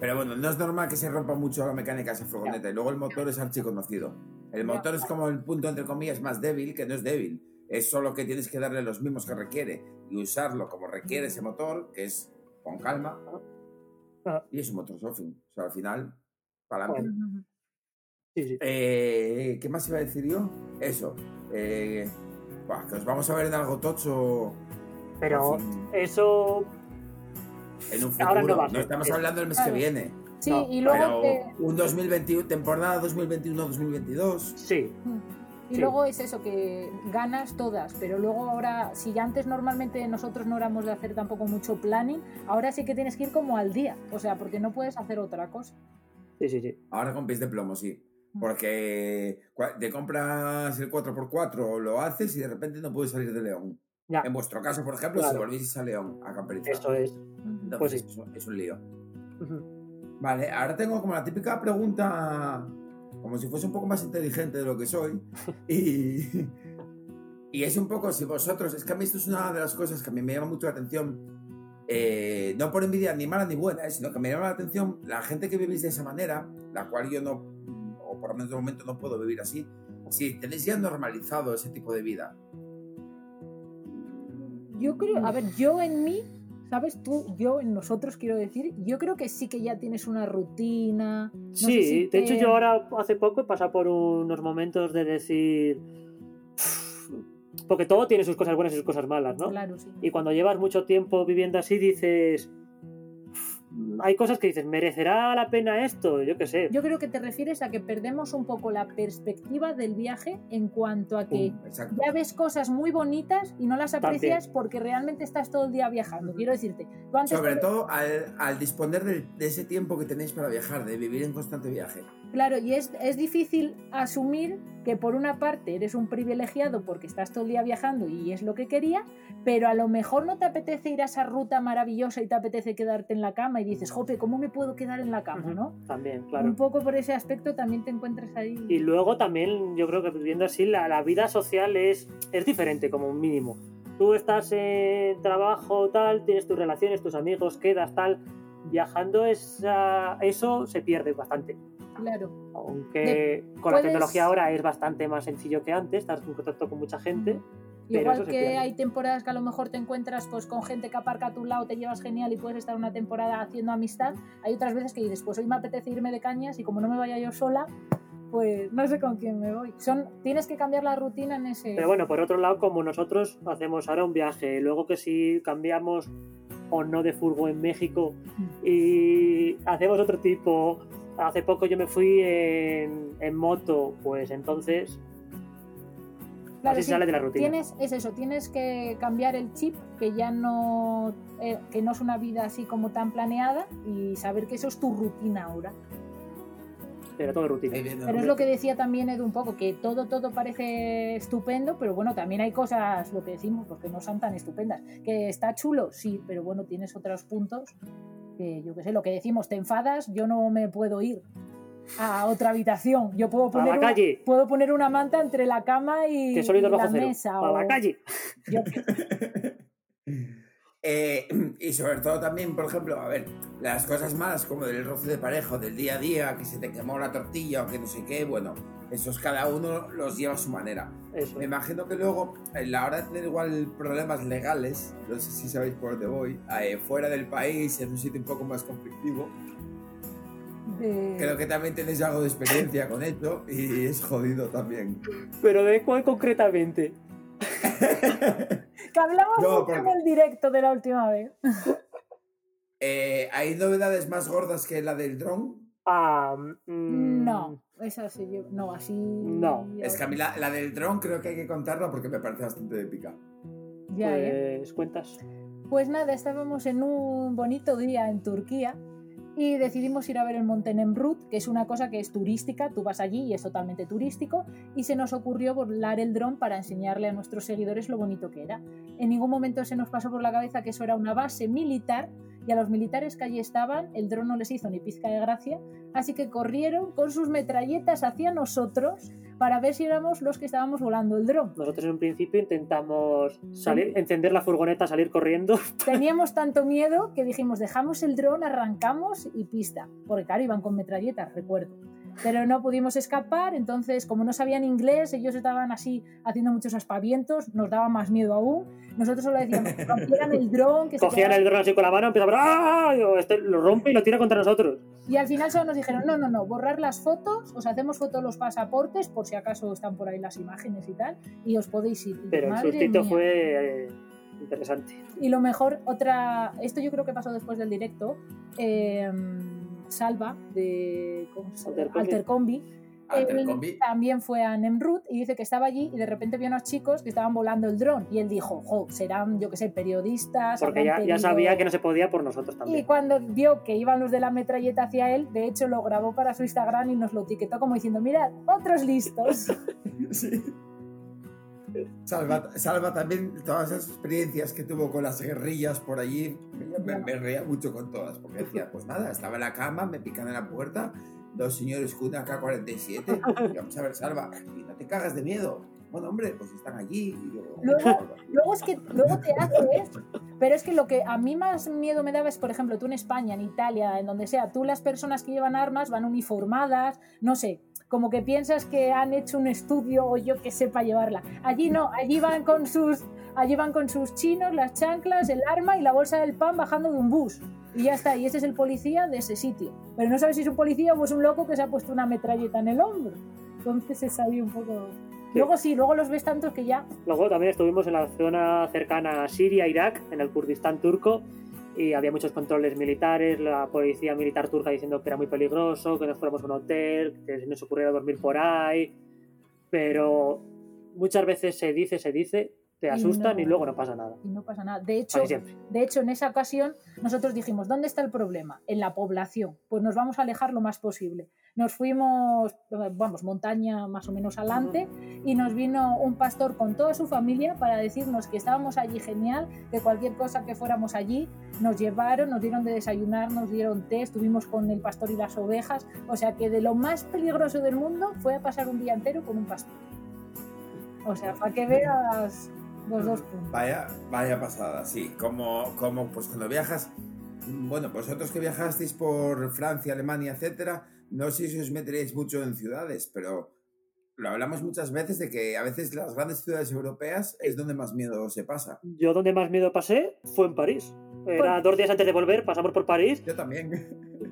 Pero bueno, no es normal que se rompa mucho la mecánica de esa furgoneta. Y luego el motor es archiconocido. El Ya. motor es como el punto, entre comillas, más débil, que no es débil. Es solo que tienes que darle los mismos que requiere y usarlo como requiere ese motor, que es con calma. Ajá. Y es un motor surfing. O sea, al final, para adelante. Sí, sí. Eh, ¿Qué más iba a decir yo? Eso. Eh, que os vamos a ver en algo tocho. Pero eso en un futuro. ahora no va a no ser. estamos Es- hablando del mes Claro. que viene. Sí, No, y luego Pero que- un 2021, temporada 2021-2022. sí. Y Sí. luego es eso, que ganas todas, pero luego ahora, si ya antes normalmente nosotros no éramos de hacer tampoco mucho planning, ahora sí que tienes que ir como al día, o sea, porque no puedes hacer otra cosa. Sí, sí, sí. Ahora con pies de plomo, sí. Porque te compras el 4x4, lo haces y de repente no puedes salir de León. Ya, En vuestro caso, por ejemplo, si volvieseis a León a camperizar. eso es. Entonces, pues sí. es, un- es un lío. Vale, ahora tengo como la típica pregunta, como si fuese un poco más inteligente de lo que soy. Y, y es un poco si vosotros, es que a mí esto es una de las cosas que a mí me llama mucho la atención, eh, no por envidia ni mala ni buena, eh, sino que me llama la atención la gente que vivís de esa manera, la cual yo no, o por lo menos de momento no puedo vivir así, si tenéis ya normalizado ese tipo de vida. Yo creo, a ver, yo en mí, ¿sabes tú? Yo en nosotros quiero decir, yo creo que sí que ya tienes una rutina. no sé Sí, si de te- hecho yo ahora hace poco he pasado por unos momentos de decir... Porque todo tiene sus cosas buenas y sus cosas malas, ¿no? Claro, sí. Y cuando llevas mucho tiempo viviendo así dices... hay cosas que dices, ¿merecerá la pena esto? Yo qué sé. Yo creo que te refieres a que perdemos un poco la perspectiva del viaje en cuanto a que exacto. ya ves cosas muy bonitas y no las aprecias porque realmente estás todo el día viajando. Quiero decirte, antes Sobre te- todo al, al disponer del- de ese tiempo que tenéis para viajar, de vivir en constante viaje. Claro, y es, es difícil asumir que por una parte eres un privilegiado porque estás todo el día viajando y es lo que querías, pero a lo mejor no te apetece ir a esa ruta maravillosa y te apetece quedarte en la cama y dices, jope, ¿cómo me puedo quedar en la cama? ¿no? También, claro. Un poco por ese aspecto también te encuentras ahí. Y luego también, yo creo que viviendo así, la, la vida social es, es diferente, como un mínimo. Tú estás en trabajo, tal, tienes tus relaciones, tus amigos, quedas, tal. Viajando, esa- eso se pierde bastante. Claro. Aunque con la tecnología ahora es bastante más sencillo que antes, estás en contacto con mucha gente. Igual que hay temporadas que a lo mejor te encuentras pues con gente que aparca a tu lado, te llevas genial y puedes estar una temporada haciendo amistad. Hay otras veces que dices, pues hoy me apetece irme de cañas y como no me vaya yo sola, pues no sé con quién me voy. Son, tienes que cambiar la rutina en ese... Pero bueno, por otro lado, como nosotros hacemos ahora un viaje, luego que si cambiamos o no de furgo en México y hacemos otro tipo, hace poco yo me fui en, en moto, pues entonces Claro, así sí, sale de la rutina. Tienes, es eso, tienes que cambiar el chip, que ya no, eh, que no es una vida así como tan planeada y saber que eso es tu rutina ahora. Pero todo rutina. Pero es lo que decía también Edu un poco, que todo, todo parece estupendo, pero bueno, también hay cosas, lo que decimos, pues que no son tan estupendas. Que está chulo, sí, pero bueno, tienes otros puntos que yo qué sé, lo que decimos, te enfadas, yo no me puedo ir a otra habitación. Yo puedo poner, la una, calle. puedo poner una manta entre la cama y, Que y la cero. mesa. A la o- calle. yo- Eh, y sobre todo también, por ejemplo, a ver, las cosas malas como del roce de parejo, del día a día, que se te quemó la tortilla o que no sé qué, bueno, esos cada uno los lleva a su manera. Eso. Me imagino que luego, a la hora de tener igual problemas legales, no sé si sabéis por dónde voy, eh, fuera del país, en un sitio un poco más conflictivo, de- creo que también tenéis algo de experiencia con esto y es jodido también. Pero de cuál concretamente. Que hablamos No, mucho en porque- el directo de la última vez. Eh, ¿Hay novedades más gordas que la del dron? Ah, mm, No, esa sí, yo- no, así. No, Es que a mí la, la del dron creo que hay que contarla porque me parece bastante épica. Ya, ¿eh? Pues cuentas. Pues nada, estábamos en un bonito día en Turquía y decidimos ir a ver el monte Nemrut, que es una cosa que es turística, tú vas allí y es totalmente turístico, y se nos ocurrió volar el dron para enseñarle a nuestros seguidores lo bonito que era. En ningún momento se nos pasó por la cabeza que eso era una base militar y a los militares que allí estaban el dron no les hizo ni pizca de gracia, así que corrieron con sus metralletas hacia nosotros para ver si éramos los que estábamos volando el dron. Nosotros en un principio intentamos salir, encender la furgoneta, salir corriendo. Teníamos tanto miedo que dijimos, dejamos el dron, arrancamos y pista. Porque claro, iban con metralletas, recuerdo. Pero no pudimos escapar, entonces como no sabían inglés, ellos estaban así haciendo muchos aspavientos, nos daba más miedo aún. Nosotros solo decíamos, rompieran el dron, que se Cogían el dron así con la mano, empiezan a ¡Ah! Este lo rompe y lo tira contra nosotros. Y al final solo nos dijeron, no, no, no, borrar las fotos, os hacemos fotos los pasaportes, por si acaso están por ahí las imágenes y tal, y os podéis ir. Pero el madre sustito mía. fue eh, interesante. Y lo mejor, otra. Esto yo creo que pasó después del directo. eh, Salva, de. Altercombi. Él también fue a Nemrut y dice que estaba allí y de repente vio unos chicos que estaban volando el dron. Y él dijo, jo, serán, yo que sé, periodistas. Porque ya, ya pedido-". sabía que no se podía por nosotros Y también. cuando vio que iban los de la metralleta hacia él, de hecho lo grabó para su Instagram y nos lo etiquetó como diciendo, mirad, otros listos. Sí. Salva, Salva también todas esas experiencias que tuvo con las guerrillas por allí, me, me- reía mucho con todas, porque decía, pues nada, estaba en la cama, me pican en la puerta, dos señores con una K-47, y vamos a ver, Salva, y no te cagas de miedo. Bueno, hombre, pues están allí. Y yo, Luego- Luego es que luego te haces, pero es que lo que a mí más miedo me daba es, por ejemplo, tú en España, en Italia, en donde sea, tú las personas que llevan armas van uniformadas, no sé, como que piensas que han hecho un estudio o yo que sepa llevarla. Allí no, allí van con sus allí van con sus chinos, las chanclas, el arma y la bolsa del pan bajando de un bus. Y ya está, y ese es el policía de ese sitio. Pero no sabes si es un policía o es un loco que se ha puesto una metralleta en el hombro. Entonces es ahí un poco... Luego sí, luego los ves tantos que ya... Luego también estuvimos en la zona cercana a Siria, Irak, en el Kurdistán turco. Y había muchos controles militares, la policía militar turca diciendo que era muy peligroso, que nos fuéramos a un hotel, que se nos ocurriera dormir por ahí, pero muchas veces se dice, se dice, te Y asustan no- y luego no pasa nada. Y no pasa nada. De hecho, de hecho, en esa ocasión nosotros dijimos, ¿dónde está el problema? En la población. Pues nos vamos a alejar lo más posible. Nos fuimos, vamos, montaña más o menos adelante y nos vino un pastor con toda su familia para decirnos que estábamos allí genial, que cualquier cosa que fuéramos allí nos llevaron, nos dieron de desayunar, nos dieron té, estuvimos con el pastor y las ovejas. O sea que de lo más peligroso del mundo fue a pasar un día entero con un pastor. O sea, para que veas los dos puntos. Vaya, vaya pasada, sí. Como, como pues cuando viajas, bueno, vosotros que viajasteis por Francia, Alemania, etcétera, no sé si os meteréis mucho en ciudades, pero lo hablamos muchas veces de que a veces las grandes ciudades europeas es donde más miedo se pasa. Yo donde más miedo pasé fue en París. Era dos días antes de volver, pasamos por París. Yo también.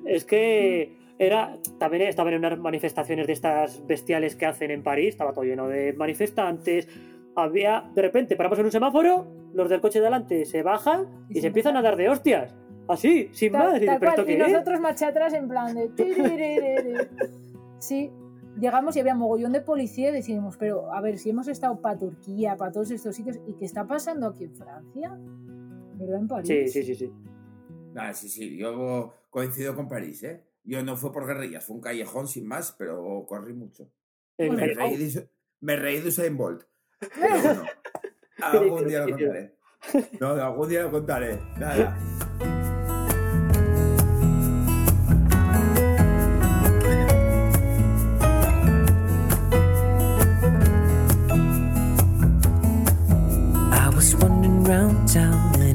Es que era también estaban en unas manifestaciones de estas bestiales que hacen en París, estaba todo lleno de manifestantes. Había, de repente, paramos en un semáforo, los del coche de delante se bajan y, Y se se empiezan a dar de hostias. Así, sin Tal- más. Y, tal ¿pero cual, esto y qué es? nosotros marcha atrás en plan de... Sí, llegamos y había mogollón de policía y decimos, pero a ver, si hemos estado para Turquía, para todos estos sitios, ¿y qué está pasando aquí en Francia? ¿Verdad? En París. Sí, sí, sí, sí. Ah, sí, sí, yo coincido con París, ¿eh? Yo no fue por guerrillas, fue un callejón sin más, pero corrí mucho. Me reí de, me reí de Usain Bolt. Pero bueno, algún día lo contaré. No, no, algún día lo contaré. Nada.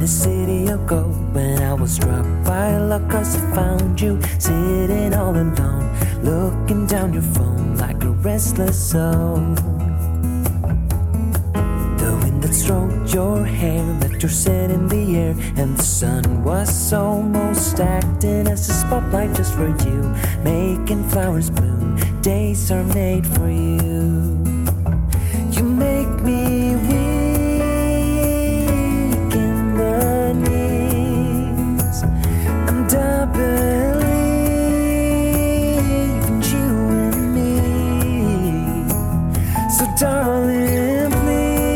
A city of gold when I was struck by luck cause I found you sitting all alone, looking down your phone like a restless soul. The wind that stroked your hair left your scent in the air, and the sun was almost acting as a spotlight just for you, making flowers bloom. Days are made for. You So, darling, please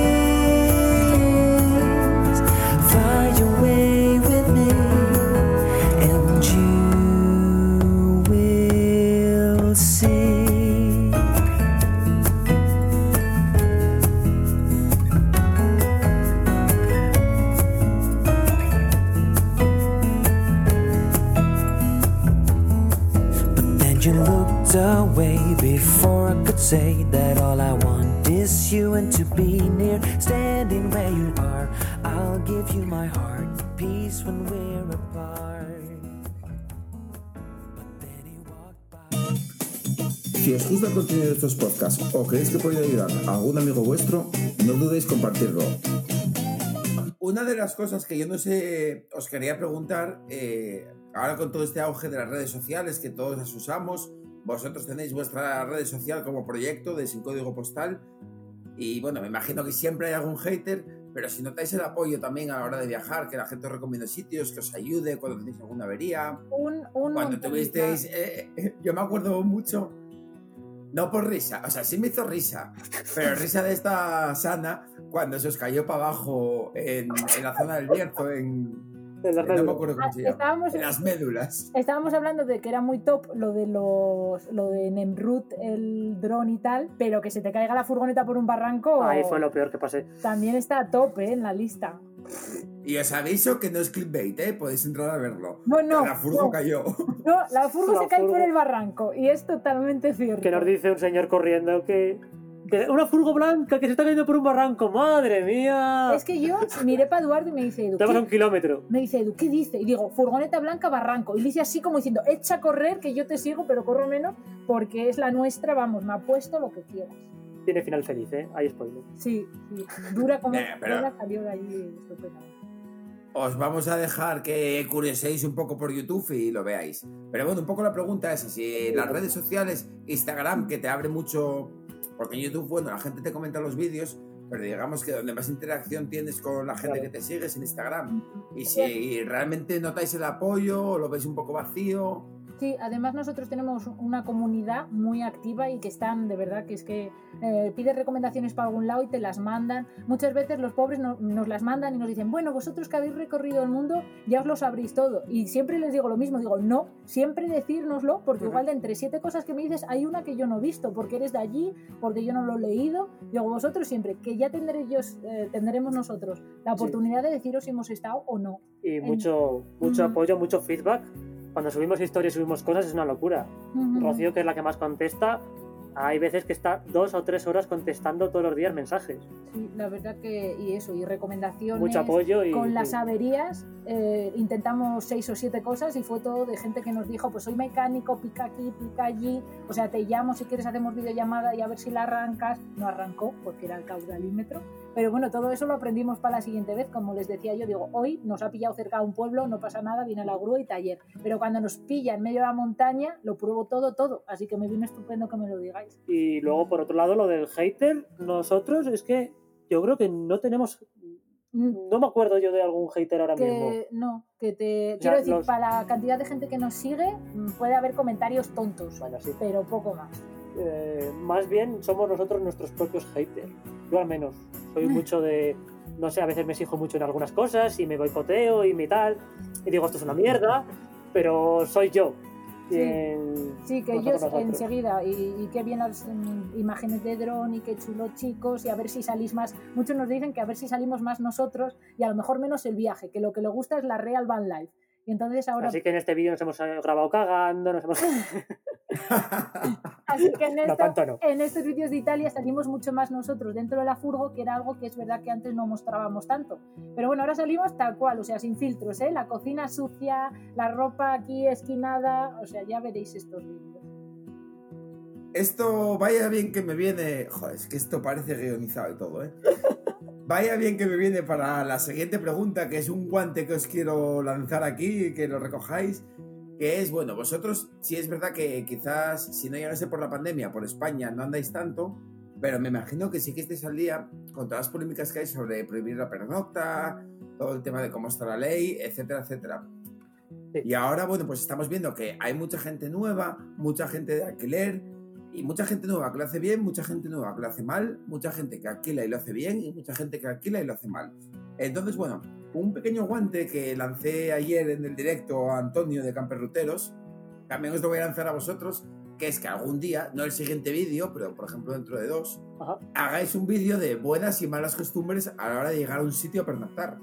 fly away with me, and you will see. But then you looked away before I could say estos podcasts o creéis que puede ayudar a algún amigo vuestro, no dudéis compartirlo. Una de las cosas que yo no sé, os quería preguntar, eh, ahora con todo este auge de las redes sociales que todos las usamos, vosotros tenéis vuestra red social como proyecto de Sin Código Postal y bueno, me imagino que siempre hay algún hater, pero si notáis el apoyo también a la hora de viajar, que la gente os recomienda sitios, que os ayude cuando tenéis alguna avería, Un, un cuando tuvisteis, eh, eh, yo me acuerdo mucho, no por risa, o sea, sí me hizo risa, pero risa de esta sana cuando se os cayó para abajo en, en la zona del Bierzo, en, En no me médulas. acuerdo cómo Ah, se llama, estábamos en las médulas. Estábamos hablando de que era muy top lo de los lo de Nemrut, el dron y tal, pero que se te caiga la furgoneta por un barranco Ahí fue lo peor que pasé. también está a top ¿eh? en la lista. Y os aviso que no es clickbait, ¿eh? podéis entrar a verlo. No, no, la furgo no. cayó. No, la furgo La se cae furgo. por el barranco y es totalmente cierto. Que nos dice un señor corriendo que. una furgo blanca que se está cayendo por un barranco, madre mía. Es que yo miré para Eduardo y me dice Edu, Estamos a un kilómetro. Me dice Edu, ¿qué dice? Y digo, furgoneta blanca, barranco. Y dice así como diciendo, echa a correr, que yo te sigo, pero corro menos, porque es la nuestra, vamos, me apuesto lo que quieras. Tiene final feliz, ¿eh? Hay spoiler. Sí, sí. Dura como Eh, pero- salió de ahí estupenda. Os vamos a dejar que curioséis un poco por YouTube y lo veáis. Pero bueno, un poco la pregunta es si las redes sociales, Instagram, que te abre mucho, porque en YouTube, bueno, la gente te comenta los vídeos, pero digamos que donde más interacción tienes con la gente Claro. que te sigue es en Instagram. Y si realmente notáis el apoyo o lo veis un poco vacío, Sí, además nosotros tenemos una comunidad muy activa y que están, de verdad, que es que eh, pides recomendaciones para algún lado y te las mandan. Muchas veces los pobres no- nos las mandan y nos dicen, bueno, vosotros que habéis recorrido el mundo ya os lo sabréis todo. Y siempre les digo lo mismo, digo, no, siempre decírnoslo, porque igual de entre siete cosas que me dices hay una que yo no he visto, porque eres de allí, porque yo no lo he leído. Digo, vosotros siempre, que ya tendréis, yo- eh, tendremos nosotros la Sí. oportunidad de deciros si hemos estado o no. Y mucho, mucho apoyo, mucho feedback. Cuando subimos historias, subimos cosas, es una locura. Ujú. Rocío, que es la que más contesta, hay veces que está dos o tres horas contestando todos los días mensajes. Sí, la verdad que, y eso, y recomendaciones. Mucho apoyo y. Con las averías eh, intentamos seis o siete cosas y fue todo de gente que nos dijo, pues soy mecánico, pica aquí, pica allí, o sea, te llamo si quieres hacemos videollamada y a ver si la arrancas. No arrancó porque era el caudalímetro, pero bueno, todo eso lo aprendimos para la siguiente vez, como les decía yo, digo, hoy nos ha pillado cerca de un pueblo, no pasa nada, viene la grúa y taller, pero cuando nos pilla en medio de la montaña, lo pruebo todo, todo, así que me viene estupendo que me lo digáis. Y luego, por otro lado, lo del hater, nosotros es que yo creo que no tenemos. Mm, No me acuerdo yo de algún hater ahora mismo. que no, que te quiero decir, los- para la cantidad de gente que nos sigue, mm, puede haber comentarios tontos, Bueno, sí. pero poco más. Eh, más bien somos nosotros nuestros propios haters. Yo al menos. Soy mucho de. No sé, a veces me exijo mucho en algunas cosas y me boicoteo y me tal. Y digo, esto es una mierda, pero soy yo. Sí. en- Sí, que ellos enseguida, y, y qué bien las mm, imágenes de dron y qué chulo chicos, y a ver si salís más. Muchos nos dicen que a ver si salimos más nosotros y a lo mejor menos el viaje, que lo que le gusta es la real van life. Y entonces ahora, Así que en este vídeo nos hemos eh, grabado cagando, nos hemos. así que en, no, esto- tanto no. en estos vídeos de Italia salimos mucho más nosotros dentro de la furgo, que era algo que es verdad que antes no mostrábamos tanto. Pero bueno, ahora salimos tal cual, o sea, sin filtros, ¿eh? La cocina sucia, la ropa aquí esquinada, o sea, ya veréis estos vídeos. Esto, vaya bien que me viene. Joder, es que esto parece guionizado y todo, ¿eh? Vaya bien que me viene para la siguiente pregunta, que es un guante que os quiero lanzar aquí, que lo recojáis. Que es, bueno, vosotros, sí es verdad que quizás si no llegase por la pandemia, por España, no andáis tanto, pero me imagino que sí que estáis al día con todas las polémicas que hay sobre prohibir la pernocta, todo el tema de cómo está la ley, etcétera, etcétera. Sí. Y ahora, bueno, pues estamos viendo que hay mucha gente nueva, mucha gente de alquiler, y mucha gente nueva que lo hace bien, mucha gente nueva que lo hace mal, mucha gente que alquila y lo hace bien, y mucha gente que alquila y lo hace mal. Entonces, bueno, un pequeño guante que lancé ayer en el directo a Antonio de Camperruteros, también os lo voy a lanzar a vosotros, que es que algún día, no el siguiente vídeo, pero por ejemplo dentro de dos, Ajá. hagáis un vídeo de buenas y malas costumbres a la hora de llegar a un sitio a pernoctar.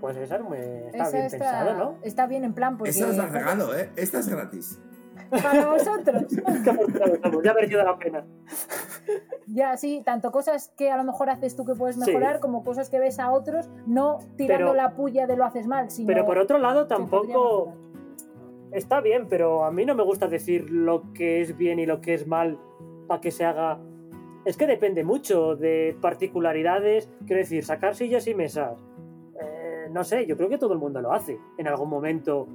Pues esa no me- está Esa bien está, pensado, ¿no? está bien en plan, porque os la regalo, ¿eh? Esta es gratis. Para vosotros. Ya ha merecido la pena. Ya, sí, tanto cosas que a lo mejor haces tú que puedes Sí. mejorar, como cosas que ves a otros, no tirando Pero- la puya de lo haces mal, sino Pero por otro lado, tampoco. Está bien, pero a mí no me gusta decir lo que es bien y lo que es mal para que se haga. Es que depende mucho de particularidades. Quiero decir, sacar sillas y mesas. Eh, no sé, yo creo que todo el mundo lo hace. En algún momento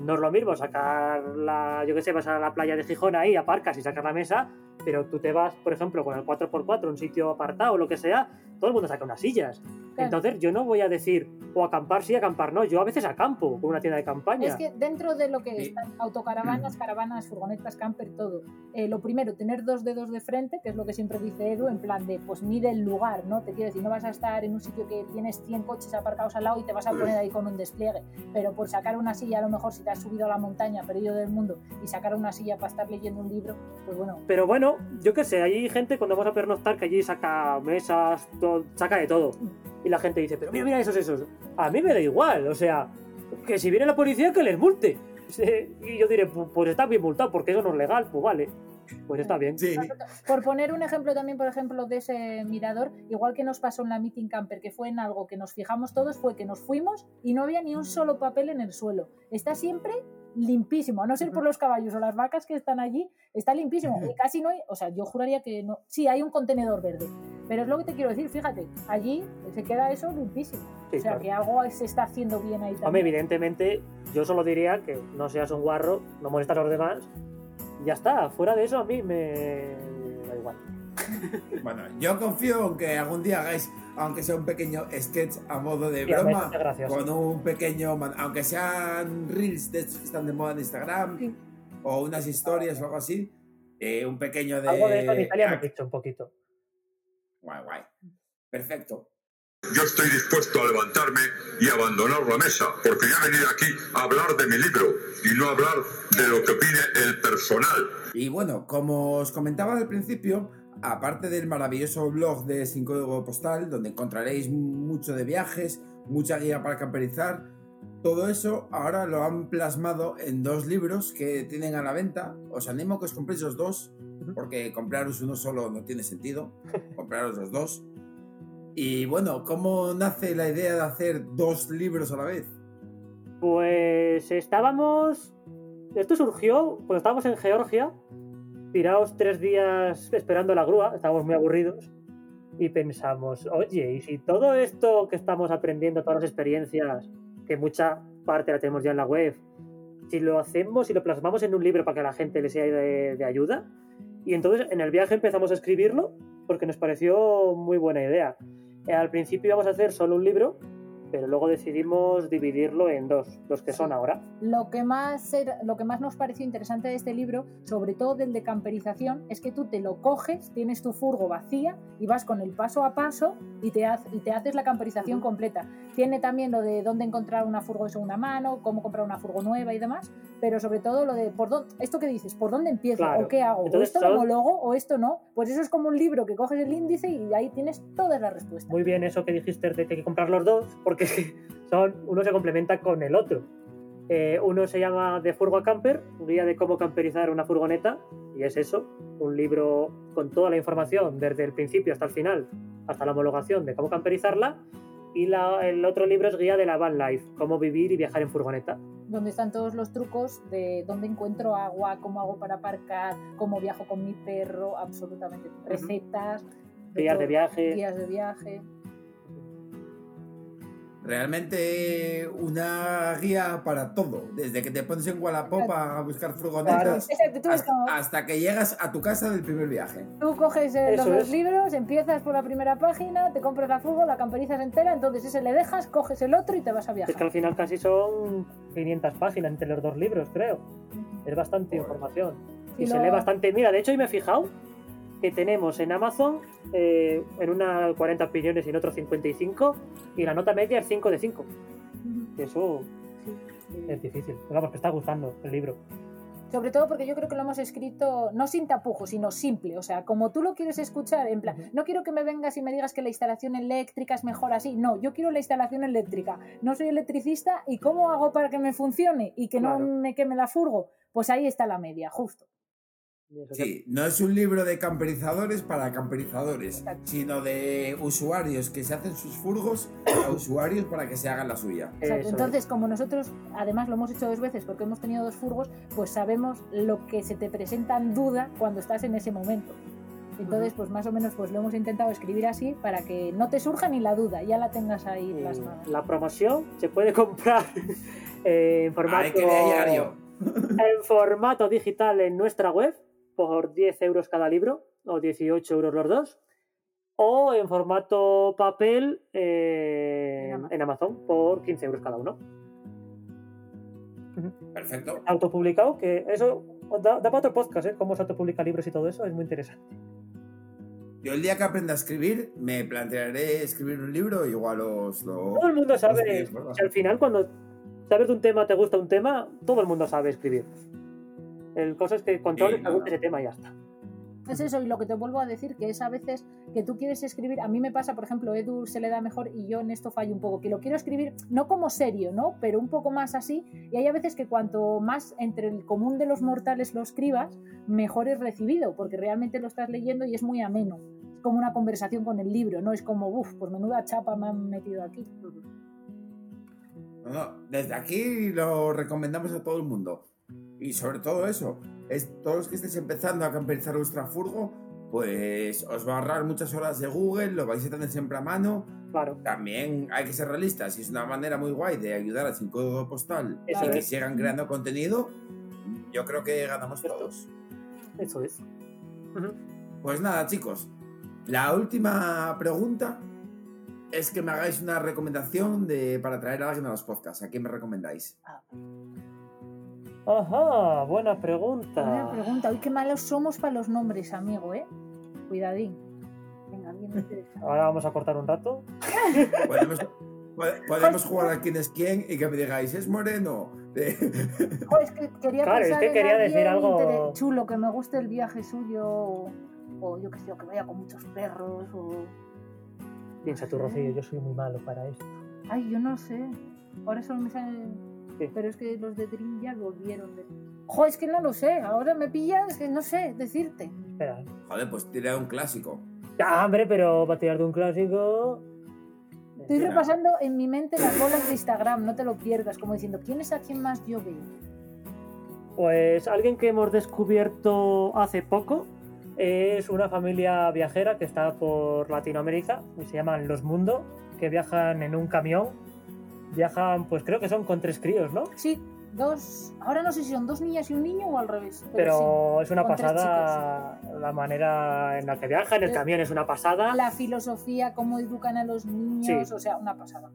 no es lo mismo sacar la. Yo qué sé, vas a la playa de Gijón ahí, aparcas y sacas la mesa, pero tú te vas, por ejemplo, con el 4x4, un sitio apartado o lo que sea, todo el mundo saca unas sillas. Claro. Entonces yo no voy a decir, o acampar sí, acampar no. Yo a veces acampo con una tienda de campaña. Es que dentro de lo que Sí. están autocaravanas, caravanas, furgonetas, camper, todo, eh, lo primero, tener dos dedos de frente, que es lo que siempre dice Edu, en plan de, pues mide el lugar, ¿no? Te quiero decir, no vas a estar en un sitio que tienes 100 coches aparcados al lado y te vas a poner ahí con un despliegue, pero por sacar una silla, a lo mejor si te has subido a la montaña, perdido del mundo, y sacar una silla para estar leyendo un libro, pues bueno, Pero bueno, yo qué sé, hay gente cuando vamos a pernoctar que allí saca mesas, todo- saca de todo. Y la gente dice, pero mira, mira esos, esos. A mí me da igual, o sea, que si viene la policía que les multe. Y yo diré, "Pu- pues está bien multado porque eso no es legal, pues vale. Pues está bien. Sí. Por poner un ejemplo también, por ejemplo, de ese mirador, igual que nos pasó en la Meeting Camper, que fue en algo que nos fijamos todos, fue que nos fuimos y no había ni un solo papel en el suelo. Está siempre limpísimo, a no ser por los caballos o las vacas que están allí, está limpísimo. Y casi no hay, o sea, yo juraría que no. Sí, hay un contenedor verde, pero es lo que te quiero decir, fíjate, allí se queda eso limpísimo. Sí, o sea, claro. que algo se está haciendo bien ahí Hombre, también. evidentemente, yo solo diría que no seas un guarro, no molestas a los demás. y Ya está, fuera de eso a mí me da igual. Bueno, yo confío en que algún día hagáis, aunque sea un pequeño sketch a modo de broma, con un pequeño, aunque sean reels de estos que están de moda en Instagram, Sí. o unas historias o algo así, eh, un pequeño de... Algo de eso en Italia me he dicho un poquito. Guay, guay. Perfecto. Yo estoy dispuesto a levantarme y abandonar la mesa, porque yo he venido aquí a hablar de mi libro y no a hablar de lo que opine el personal. Y bueno, como os comentaba al principio, aparte del maravilloso blog de Sin Código Postal, donde encontraréis mucho de viajes, mucha guía para camperizar, todo eso ahora lo han plasmado en dos libros que tienen a la venta. Os animo a que os compréis los dos, porque compraros uno solo no tiene sentido. Compraros los dos. Y bueno, ¿cómo nace la idea de hacer dos libros a la vez? Pues estábamos. Esto surgió cuando estábamos en Georgia, tirados tres días esperando la grúa, estábamos muy aburridos, y pensamos, oye, ¿y si todo esto que estamos aprendiendo, todas las experiencias, que mucha parte la tenemos ya en la web, si lo hacemos y lo plasmamos en un libro para que la gente le sea de, de ayuda? Y entonces en el viaje empezamos a escribirlo porque nos pareció muy buena idea. Eh, Al principio íbamos a hacer solo un libro, pero luego decidimos dividirlo en dos, los que son ahora. Lo que, más era- lo que más nos pareció interesante de este libro, sobre todo del de camperización, es que tú te lo coges, tienes tu furgo vacía y vas con el paso a paso y te, haz- y te haces la camperización completa. Tiene también lo de dónde encontrar una furgo de segunda mano, cómo comprar una furgo nueva y demás, pero sobre todo lo de por dónde, esto que dices, por dónde empiezo Claro. o qué hago, Entonces, o esto lo homologo o esto no. Pues eso es como un libro que coges el índice y ahí tienes todas las respuestas. Muy bien eso que dijiste de que hay que comprar los dos, porque son, uno se complementa con el otro. Eh, uno se llama De Furgo a Camper, guía de cómo camperizar una furgoneta, y es eso, un libro con toda la información desde el principio hasta el final, hasta la homologación de cómo camperizarla, y la- el otro libro es guía de la van life, cómo vivir y viajar en furgoneta. Donde están todos los trucos de dónde encuentro agua, cómo hago para aparcar, cómo viajo con mi perro, absolutamente recetas, Guías todo, de viaje. guías de viaje. Realmente una guía para todo, desde que te pones en Wallapop a buscar furgonetas es hasta, que llegas a tu casa del primer viaje. tú coges eh, los dos libros, empiezas por la primera página, te compras la furgo, la camperizas entera, entonces ese le dejas, coges el otro y te vas a Es que al viajar. final casi son 500 páginas entre los dos libros, creo. Es bastante información. Y, Y se lee bastante. Mira, de hecho, hoy me he fijado que tenemos en Amazon eh, en una 40 opiniones y en otro 55, y la nota media es 5 de 5. Ujú. Eso es difícil. Pero vamos, que está gustando el libro. Sobre todo porque yo creo que lo hemos escrito no sin tapujos, sino simple. O sea, como tú lo quieres escuchar, en plan, no quiero que me vengas y me digas que la instalación eléctrica es mejor así. No, yo quiero la instalación eléctrica. No soy electricista y ¿cómo hago para que me funcione y que Claro. no me queme la furgo? Pues ahí está la media, justo. Sí, no es un libro de camperizadores para camperizadores, sino de usuarios que se hacen sus furgos a usuarios para que se hagan la suya. Exacto. Entonces, como nosotros además lo hemos hecho dos veces porque hemos tenido dos furgos, pues sabemos lo que se te presenta en duda cuando estás en ese momento. Entonces, pues más o menos pues lo hemos intentado escribir así para que no te surja ni la duda, ya la tengas ahí plasmada. la promoción se puede comprar en formato, ¡Ay, qué diario! en formato digital en nuestra web por 10 euros cada libro o 18 euros los dos o en formato papel eh, En Amazon. en Amazon por 15 euros cada uno. Perfecto. Autopublicado, que eso da, da para otro podcast, ¿eh? Cómo se autopublica libros y todo eso, es muy interesante. Yo el día que aprenda a escribir, me plantearé escribir un libro, igual os lo... Todo el mundo sabe, al final cuando sabes de un tema, te gusta un tema, todo el mundo sabe escribir. El cosa es que controles no, no. ese tema y ya está. Es eso, y lo que te vuelvo a decir, que es a veces que tú quieres escribir, a mí me pasa, por ejemplo, Edu se le da mejor y yo en esto fallo un poco, que lo quiero escribir no como serio, ¿no? Pero un poco más así, y hay a veces que cuanto más entre el común de los mortales lo escribas, mejor es recibido, porque realmente lo estás leyendo y es muy ameno. Es como una conversación con el libro, ¿no? Es como, uff, pues menuda chapa me han metido aquí. No, no, desde aquí lo recomendamos a todo el mundo. Y sobre todo eso, es todos los que estéis empezando a camperizar vuestra furgo, pues os va a ahorrar muchas horas de Google, lo vais a tener siempre a mano. Claro, También hay que ser realistas y es una manera muy guay de ayudar a Sin Código Postal y que es. sigan creando contenido. Yo creo que ganamos Cierto. todos. eso es. Pues nada, chicos, La última pregunta es que me hagáis una recomendación de, para traer a alguien a los podcasts. ¿A quién me recomendáis? Ajá, buena Buena pregunta. pregunta. Uy, qué malos somos para los nombres, amigo, ¿eh? Cuidadín. Venga, bien interesante. Ahora vamos a cortar un rato. Podemos, po- podemos jugar a quién es quién y que me digáis, ¿es moreno? Es que quería Claro, es que quería decir algo- chulo, que me guste el viaje suyo, o, o yo que sé, o que vaya con muchos perros, o... Piensa tú, Rocío, yo soy muy malo para esto. Ay, yo no sé. Ahora solo me salen... Pero es que los de Dream ya volvieron. De... Jo, es que no lo sé. Ahora me pillas que no sé decirte. Espera. Joder, pues tira un clásico. Ya, hombre, pero para tirar de un clásico. Estoy Mira. repasando en mi mente las bolas de Instagram, no te lo pierdas, como diciendo, ¿quién es a quién más yo veo? Pues alguien que hemos descubierto hace poco es una familia viajera que está por Latinoamérica y se llaman Los Mundo, que viajan en un camión. Viajan, pues creo que son con tres críos, ¿no? Sí, dos... Ahora no sé si son dos niñas y un niño o al revés. Pero, Pero es una pasada la manera en la que viajan. El Eh, camión es una pasada. La filosofía, cómo educan a los niños, Sí. o sea, una pasada.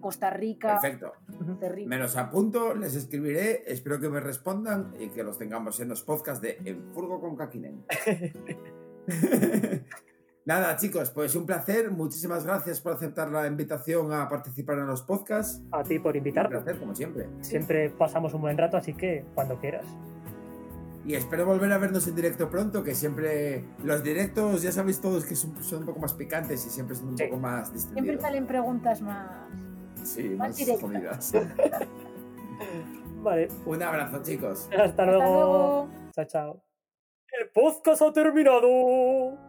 Costa Rica, Perfecto. terrible. Me los apunto, les escribiré, espero que me respondan y que los tengamos en los podcasts de En Furgo con Kakinen. Nada, chicos, pues un placer. Muchísimas gracias por aceptar la invitación a participar en los podcasts. A ti por Un invitarme. placer, como siempre. Siempre pasamos un buen rato, así que cuando quieras. Y espero volver a vernos en directo pronto, que siempre los directos, ya sabéis todos que son, son un poco más picantes y siempre son un Sí. poco más Siempre distendidos. salen preguntas más... Sí, más más directas. jodidas. Vale, Un abrazo, chicos. hasta Hasta luego. luego. Chao, chao. El podcast ha terminado.